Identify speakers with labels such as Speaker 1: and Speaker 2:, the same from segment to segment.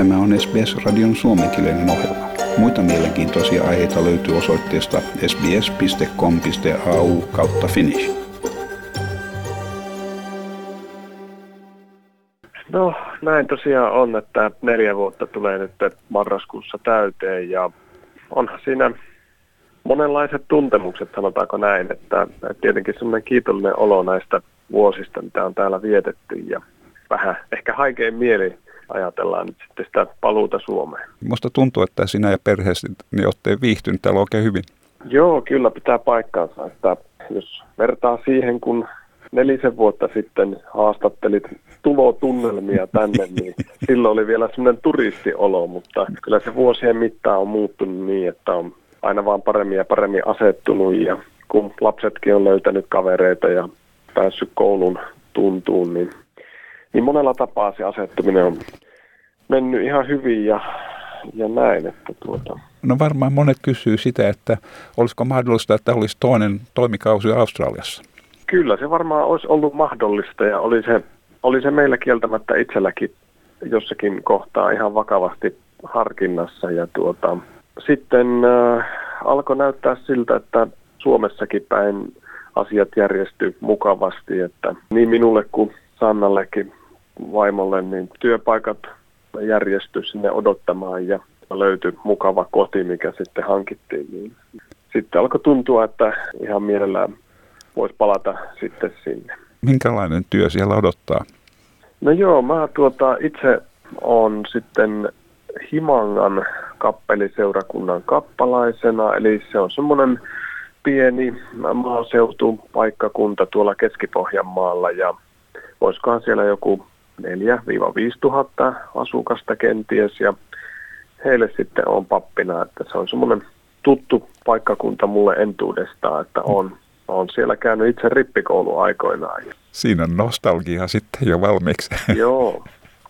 Speaker 1: Tämä on SBS-radion suomenkielinen ohjelma. Muita mielenkiintoisia aiheita löytyy osoitteesta sbs.com.au kautta finnish.
Speaker 2: No näin tosiaan on, että neljä vuotta tulee nyt marraskuussa täyteen ja onhan siinä monenlaiset tuntemukset, sanotaanko näin, että, tietenkin semmoinen kiitollinen olo näistä vuosista, mitä on täällä vietetty ja vähän ehkä haikein mieli ajatellaan nyt sitten sitä paluuta Suomeen.
Speaker 1: Minusta tuntuu, että sinä ja perheesi niin olette viihtynyt täällä oikein hyvin.
Speaker 2: Joo, kyllä pitää paikkaansa, että jos vertaa siihen, kun nelisen vuotta sitten haastattelit tulotunnelmia tänne, niin silloin oli vielä semmoinen turistiolo, mutta kyllä se vuosien mittaan on muuttunut niin, että on aina vaan paremmin ja paremmin asettunut ja kun lapsetkin on löytänyt kavereita ja päässyt koulun tuntuun, niin, niin monella tapaa se asettuminen on mennyt ihan hyvin ja, ja näin. Että tuota.
Speaker 1: No varmaan monet kysyy sitä, että olisiko mahdollista, että olisi toinen toimikausi Australiassa?
Speaker 2: Kyllä se varmaan olisi ollut mahdollista ja oli se, oli se meillä kieltämättä itselläkin jossakin kohtaa ihan vakavasti harkinnassa. Ja tuota, sitten äh, alkoi näyttää siltä, että Suomessakin päin asiat järjestyi mukavasti, että niin minulle kuin Sannallekin vaimolle, niin työpaikat järjestyi sinne odottamaan ja löytyi mukava koti, mikä sitten hankittiin. Niin sitten alkoi tuntua, että ihan mielellään voisi palata sitten sinne.
Speaker 1: Minkälainen työ siellä odottaa?
Speaker 2: No joo, mä tuota, itse on sitten Himangan kappeliseurakunnan kappalaisena, eli se on semmoinen pieni maaseutupaikkakunta tuolla Keski-Pohjanmaalla ja voisikohan siellä joku 4-5 tuhatta asukasta kenties ja heille sitten on pappina, että se on semmoinen tuttu paikkakunta mulle entuudestaan, että on, on siellä käynyt itse rippikouluaikoinaan.
Speaker 1: Siinä on nostalgia sitten jo valmiiksi.
Speaker 2: Joo,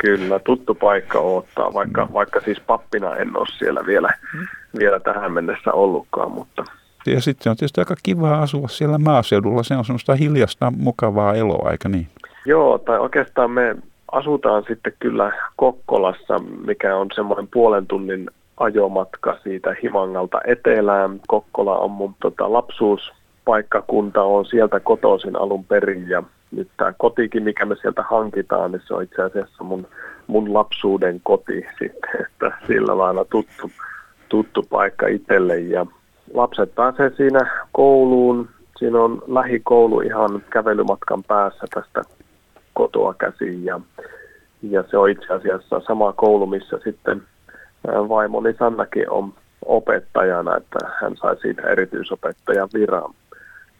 Speaker 2: kyllä, tuttu paikka odottaa, vaikka, mm. vaikka siis pappina en ole siellä vielä, mm. vielä tähän mennessä ollutkaan, mutta
Speaker 1: ja sitten on tietysti aika kiva asua siellä maaseudulla. Se on semmoista hiljasta, mukavaa eloa, aika niin?
Speaker 2: Joo, tai oikeastaan me asutaan sitten kyllä Kokkolassa, mikä on semmoinen puolen tunnin ajomatka siitä Himangalta etelään. Kokkola on mun tota, lapsuuspaikkakunta, on sieltä kotoisin alun perin ja nyt tämä kotikin, mikä me sieltä hankitaan, niin se on itse asiassa mun, mun lapsuuden koti sitten, että sillä lailla tuttu, tuttu paikka itselle ja lapset pääsee siinä kouluun. Siinä on lähikoulu ihan kävelymatkan päässä tästä kotoa käsiin ja, ja se on itse asiassa sama koulu, missä sitten vaimoni Sannakin on opettajana, että hän sai siitä erityisopettajan viran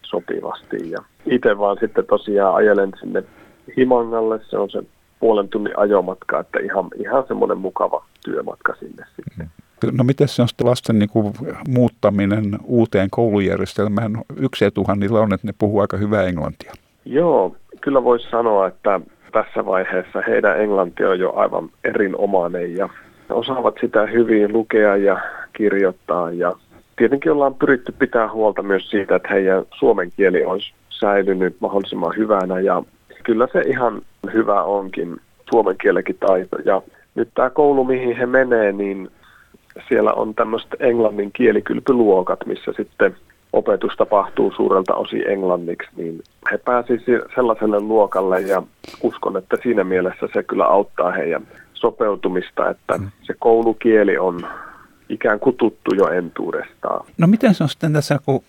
Speaker 2: sopivasti. Ja itse vaan sitten tosiaan ajelen sinne Himangalle, se on se puolen tunnin ajomatka, että ihan, ihan semmoinen mukava työmatka sinne sitten.
Speaker 1: No miten se on sitten lasten niin kuin, muuttaminen uuteen koulujärjestelmään? Yksi etuhan niillä on, että ne puhuu aika hyvää englantia.
Speaker 2: Joo, kyllä voisi sanoa, että tässä vaiheessa heidän englanti on jo aivan erinomainen ja osaavat sitä hyvin lukea ja kirjoittaa. Ja tietenkin ollaan pyritty pitää huolta myös siitä, että heidän suomen kieli olisi säilynyt mahdollisimman hyvänä. Ja kyllä se ihan hyvä onkin suomen kielekin taito. Ja nyt tämä koulu, mihin he menee, niin siellä on tämmöiset englannin kielikylpyluokat, missä sitten opetus tapahtuu suurelta osin englanniksi, niin he pääsisivät sellaiselle luokalle ja uskon, että siinä mielessä se kyllä auttaa heidän sopeutumista, että mm. se koulukieli on ikään kuin tuttu jo entuudestaan.
Speaker 1: No miten se on sitten tässä, kun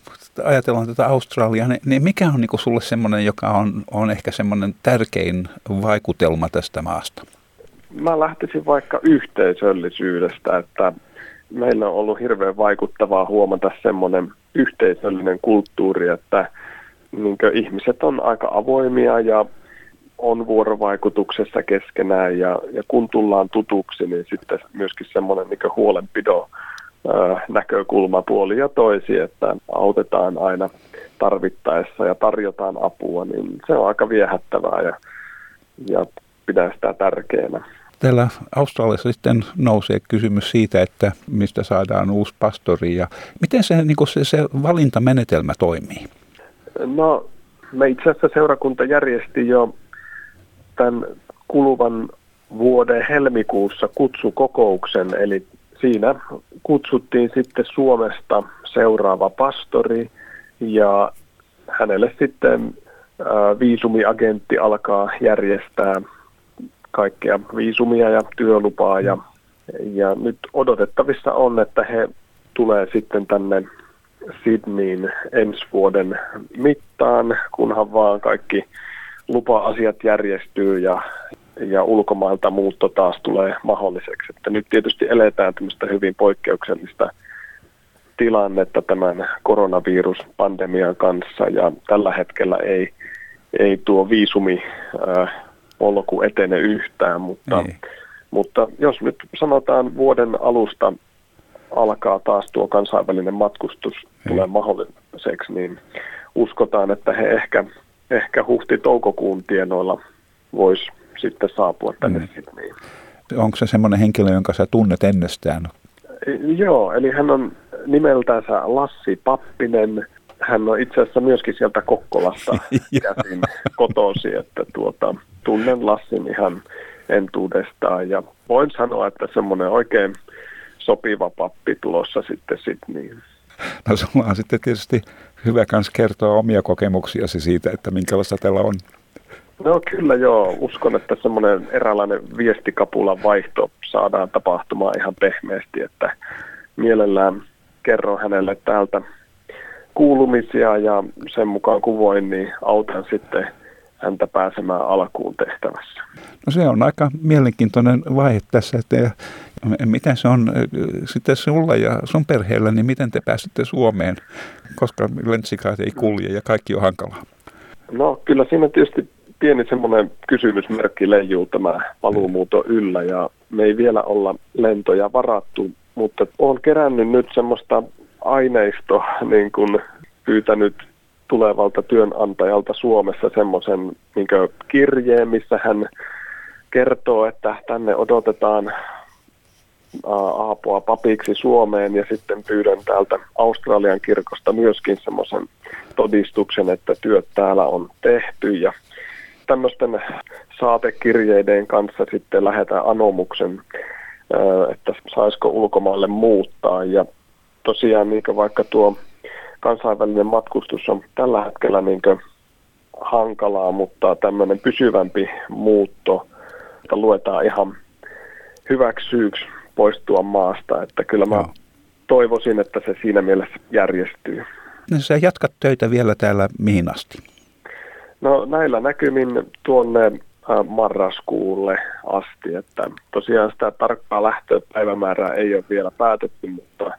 Speaker 1: ajatellaan tätä Australiaa, niin, niin mikä on niin sulle semmoinen, joka on, on ehkä semmoinen tärkein vaikutelma tästä maasta?
Speaker 2: Mä lähtisin vaikka yhteisöllisyydestä, että meillä on ollut hirveän vaikuttavaa huomata semmoinen yhteisöllinen kulttuuri, että niin ihmiset on aika avoimia ja on vuorovaikutuksessa keskenään ja, ja kun tullaan tutuksi, niin sitten myöskin semmoinen niin huolenpidon näkökulma puoli ja toisi, että autetaan aina tarvittaessa ja tarjotaan apua, niin se on aika viehättävää ja, ja pidän sitä tärkeänä.
Speaker 1: Täällä Australiassa sitten nousee kysymys siitä, että mistä saadaan uusi pastori ja miten se, niin se, se valintamenetelmä toimii?
Speaker 2: No me itse asiassa seurakunta järjesti jo tämän kuluvan vuoden helmikuussa kutsukokouksen, eli siinä kutsuttiin sitten Suomesta seuraava pastori ja hänelle sitten viisumiagentti alkaa järjestää kaikkea viisumia ja työlupaa ja, ja nyt odotettavissa on, että he tulee sitten tänne Sydneyin ensi vuoden mittaan, kunhan vaan kaikki lupa-asiat järjestyy ja, ja ulkomailta muutto taas tulee mahdolliseksi. Että nyt tietysti eletään tämmöistä hyvin poikkeuksellista tilannetta tämän koronaviruspandemian kanssa ja tällä hetkellä ei, ei tuo viisumi äh, polku etene yhtään, mutta, niin. mutta jos nyt sanotaan vuoden alusta alkaa taas tuo kansainvälinen matkustus Hei. tulee mahdolliseksi, niin uskotaan, että he ehkä, ehkä huhti-toukokuun tienoilla voisi sitten saapua tänne mm. Sydneyin.
Speaker 1: Onko se semmoinen henkilö, jonka sä tunnet ennestään?
Speaker 2: Joo, eli hän on nimeltänsä Lassi Pappinen. Hän on itse asiassa myöskin sieltä Kokkolasta käsin kotosi, että tuota, tunnen Lassin ihan entuudestaan ja voin sanoa, että semmoinen oikein sopiva pappi tulossa sitten niin.
Speaker 1: No sulla on sitten tietysti hyvä kans kertoa omia kokemuksiasi siitä, että minkälaista teillä on.
Speaker 2: No kyllä joo, uskon, että semmoinen eräänlainen viestikapulan vaihto saadaan tapahtumaan ihan pehmeästi, että mielellään kerron hänelle täältä kuulumisia ja sen mukaan kun voin, niin autan sitten häntä pääsemään alkuun tehtävässä.
Speaker 1: No se on aika mielenkiintoinen vaihe tässä, että miten se on sitten sulla ja sun perheellä, niin miten te pääsitte Suomeen, koska lentsikaat ei kulje ja kaikki on hankalaa?
Speaker 2: No kyllä siinä tietysti pieni semmoinen kysymysmerkki leijuu tämä paluumuuto yllä ja me ei vielä olla lentoja varattu, mutta olen kerännyt nyt semmoista aineisto, niin kuin pyytänyt tulevalta työnantajalta Suomessa semmoisen niin kirjeen, missä hän kertoo, että tänne odotetaan aapua papiksi Suomeen ja sitten pyydän täältä Australian kirkosta myöskin semmoisen todistuksen, että työt täällä on tehty. Ja tämmöisten saatekirjeiden kanssa sitten lähetään anomuksen, että saisiko ulkomaille muuttaa. Ja tosiaan niin vaikka tuo kansainvälinen matkustus on tällä hetkellä niin hankalaa, mutta tämmöinen pysyvämpi muutto että luetaan ihan hyväksyyksi poistua maasta. Että kyllä mä Joo. toivoisin, että se siinä mielessä järjestyy.
Speaker 1: No sä jatkat töitä vielä täällä mihin asti?
Speaker 2: No näillä näkymin tuonne marraskuulle asti, että tosiaan sitä tarkkaa lähtöpäivämäärää ei ole vielä päätetty, mutta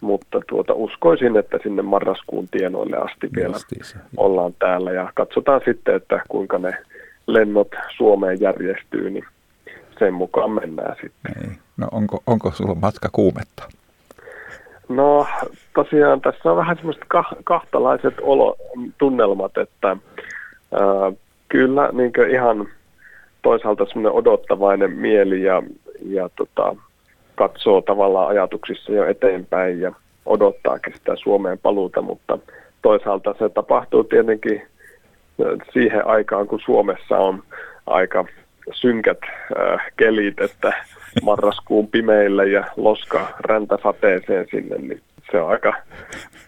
Speaker 2: mutta tuota, uskoisin, että sinne marraskuun tienoille asti vielä Justiisa. ollaan täällä ja katsotaan sitten, että kuinka ne lennot Suomeen järjestyy, niin sen mukaan mennään sitten.
Speaker 1: Ei. No onko, onko sulla matka kuumetta?
Speaker 2: No tosiaan tässä on vähän semmoiset kahtalaiset olo, tunnelmat, että ää, kyllä niin ihan toisaalta semmoinen odottavainen mieli ja, ja tota, katsoo tavallaan ajatuksissa jo eteenpäin ja odottaakin sitä Suomeen paluuta, mutta toisaalta se tapahtuu tietenkin siihen aikaan, kun Suomessa on aika synkät äh, kelit, että marraskuun pimeille ja loska räntäsateeseen sinne, niin se on aika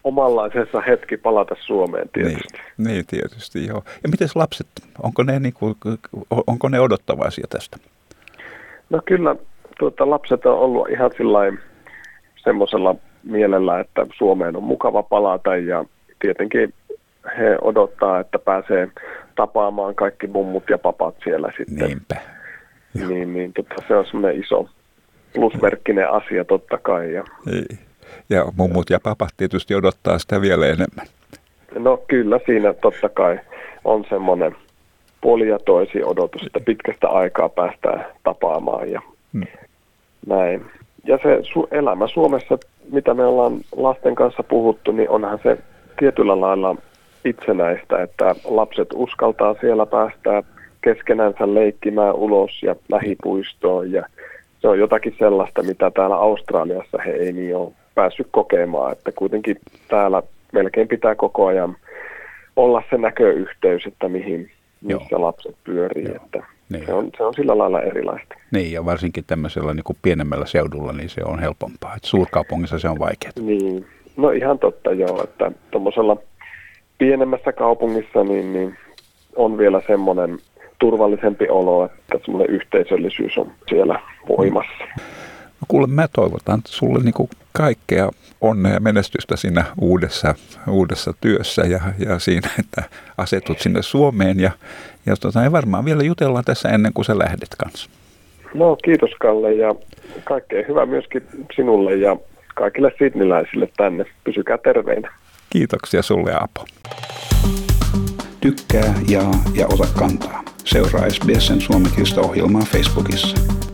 Speaker 2: omanlaisensa hetki palata Suomeen tietysti.
Speaker 1: Niin, niin tietysti joo. Ja miten lapset, onko ne, niin kuin, onko ne odottavaisia tästä?
Speaker 2: No kyllä tuota, lapset on ollut ihan semmoisella mielellä, että Suomeen on mukava palata ja tietenkin he odottaa, että pääsee tapaamaan kaikki mummut ja papat siellä sitten.
Speaker 1: Niinpä.
Speaker 2: Niin, niin tota, se on semmoinen iso plusmerkkinen asia totta kai. Ja,
Speaker 1: niin. ja mummut ja papat tietysti odottaa sitä vielä enemmän.
Speaker 2: No kyllä siinä totta kai on semmoinen puoli ja toisi odotus, että pitkästä aikaa päästään tapaamaan ja hmm. näin. Ja se su- elämä Suomessa, mitä me ollaan lasten kanssa puhuttu, niin onhan se tietyllä lailla itsenäistä, että lapset uskaltaa siellä päästää keskenänsä leikkimään ulos ja lähipuistoon ja se on jotakin sellaista, mitä täällä Australiassa he ei niin ole päässyt kokemaan, että kuitenkin täällä melkein pitää koko ajan olla se näköyhteys, että mihin, missä Joo. lapset pyörii. Joo. Että Niin. Se, on, se on sillä lailla erilaista.
Speaker 1: Niin, ja varsinkin tämmöisellä niin kuin pienemmällä seudulla, niin se on helpompaa. Et suurkaupungissa se on vaikeaa.
Speaker 2: Niin, no ihan totta joo, että tuommoisella pienemmässä kaupungissa niin, niin on vielä semmoinen turvallisempi olo, että semmoinen yhteisöllisyys on siellä voimassa.
Speaker 1: No kuule, mä toivotan sulle niin kuin kaikkea onnea ja menestystä siinä uudessa, uudessa työssä ja, ja siinä, että asetut sinne Suomeen ja, ja, tota, ja varmaan vielä jutellaan tässä ennen kuin sä lähdet kanssa.
Speaker 2: No kiitos Kalle ja kaikkea hyvää myöskin sinulle ja kaikille sidniläisille tänne. Pysykää terveinä.
Speaker 1: Kiitoksia sulle Apo.
Speaker 3: Tykkää, jaa ja ota kantaa. Seuraa SBSn suomenkielistä ohjelmaa Facebookissa.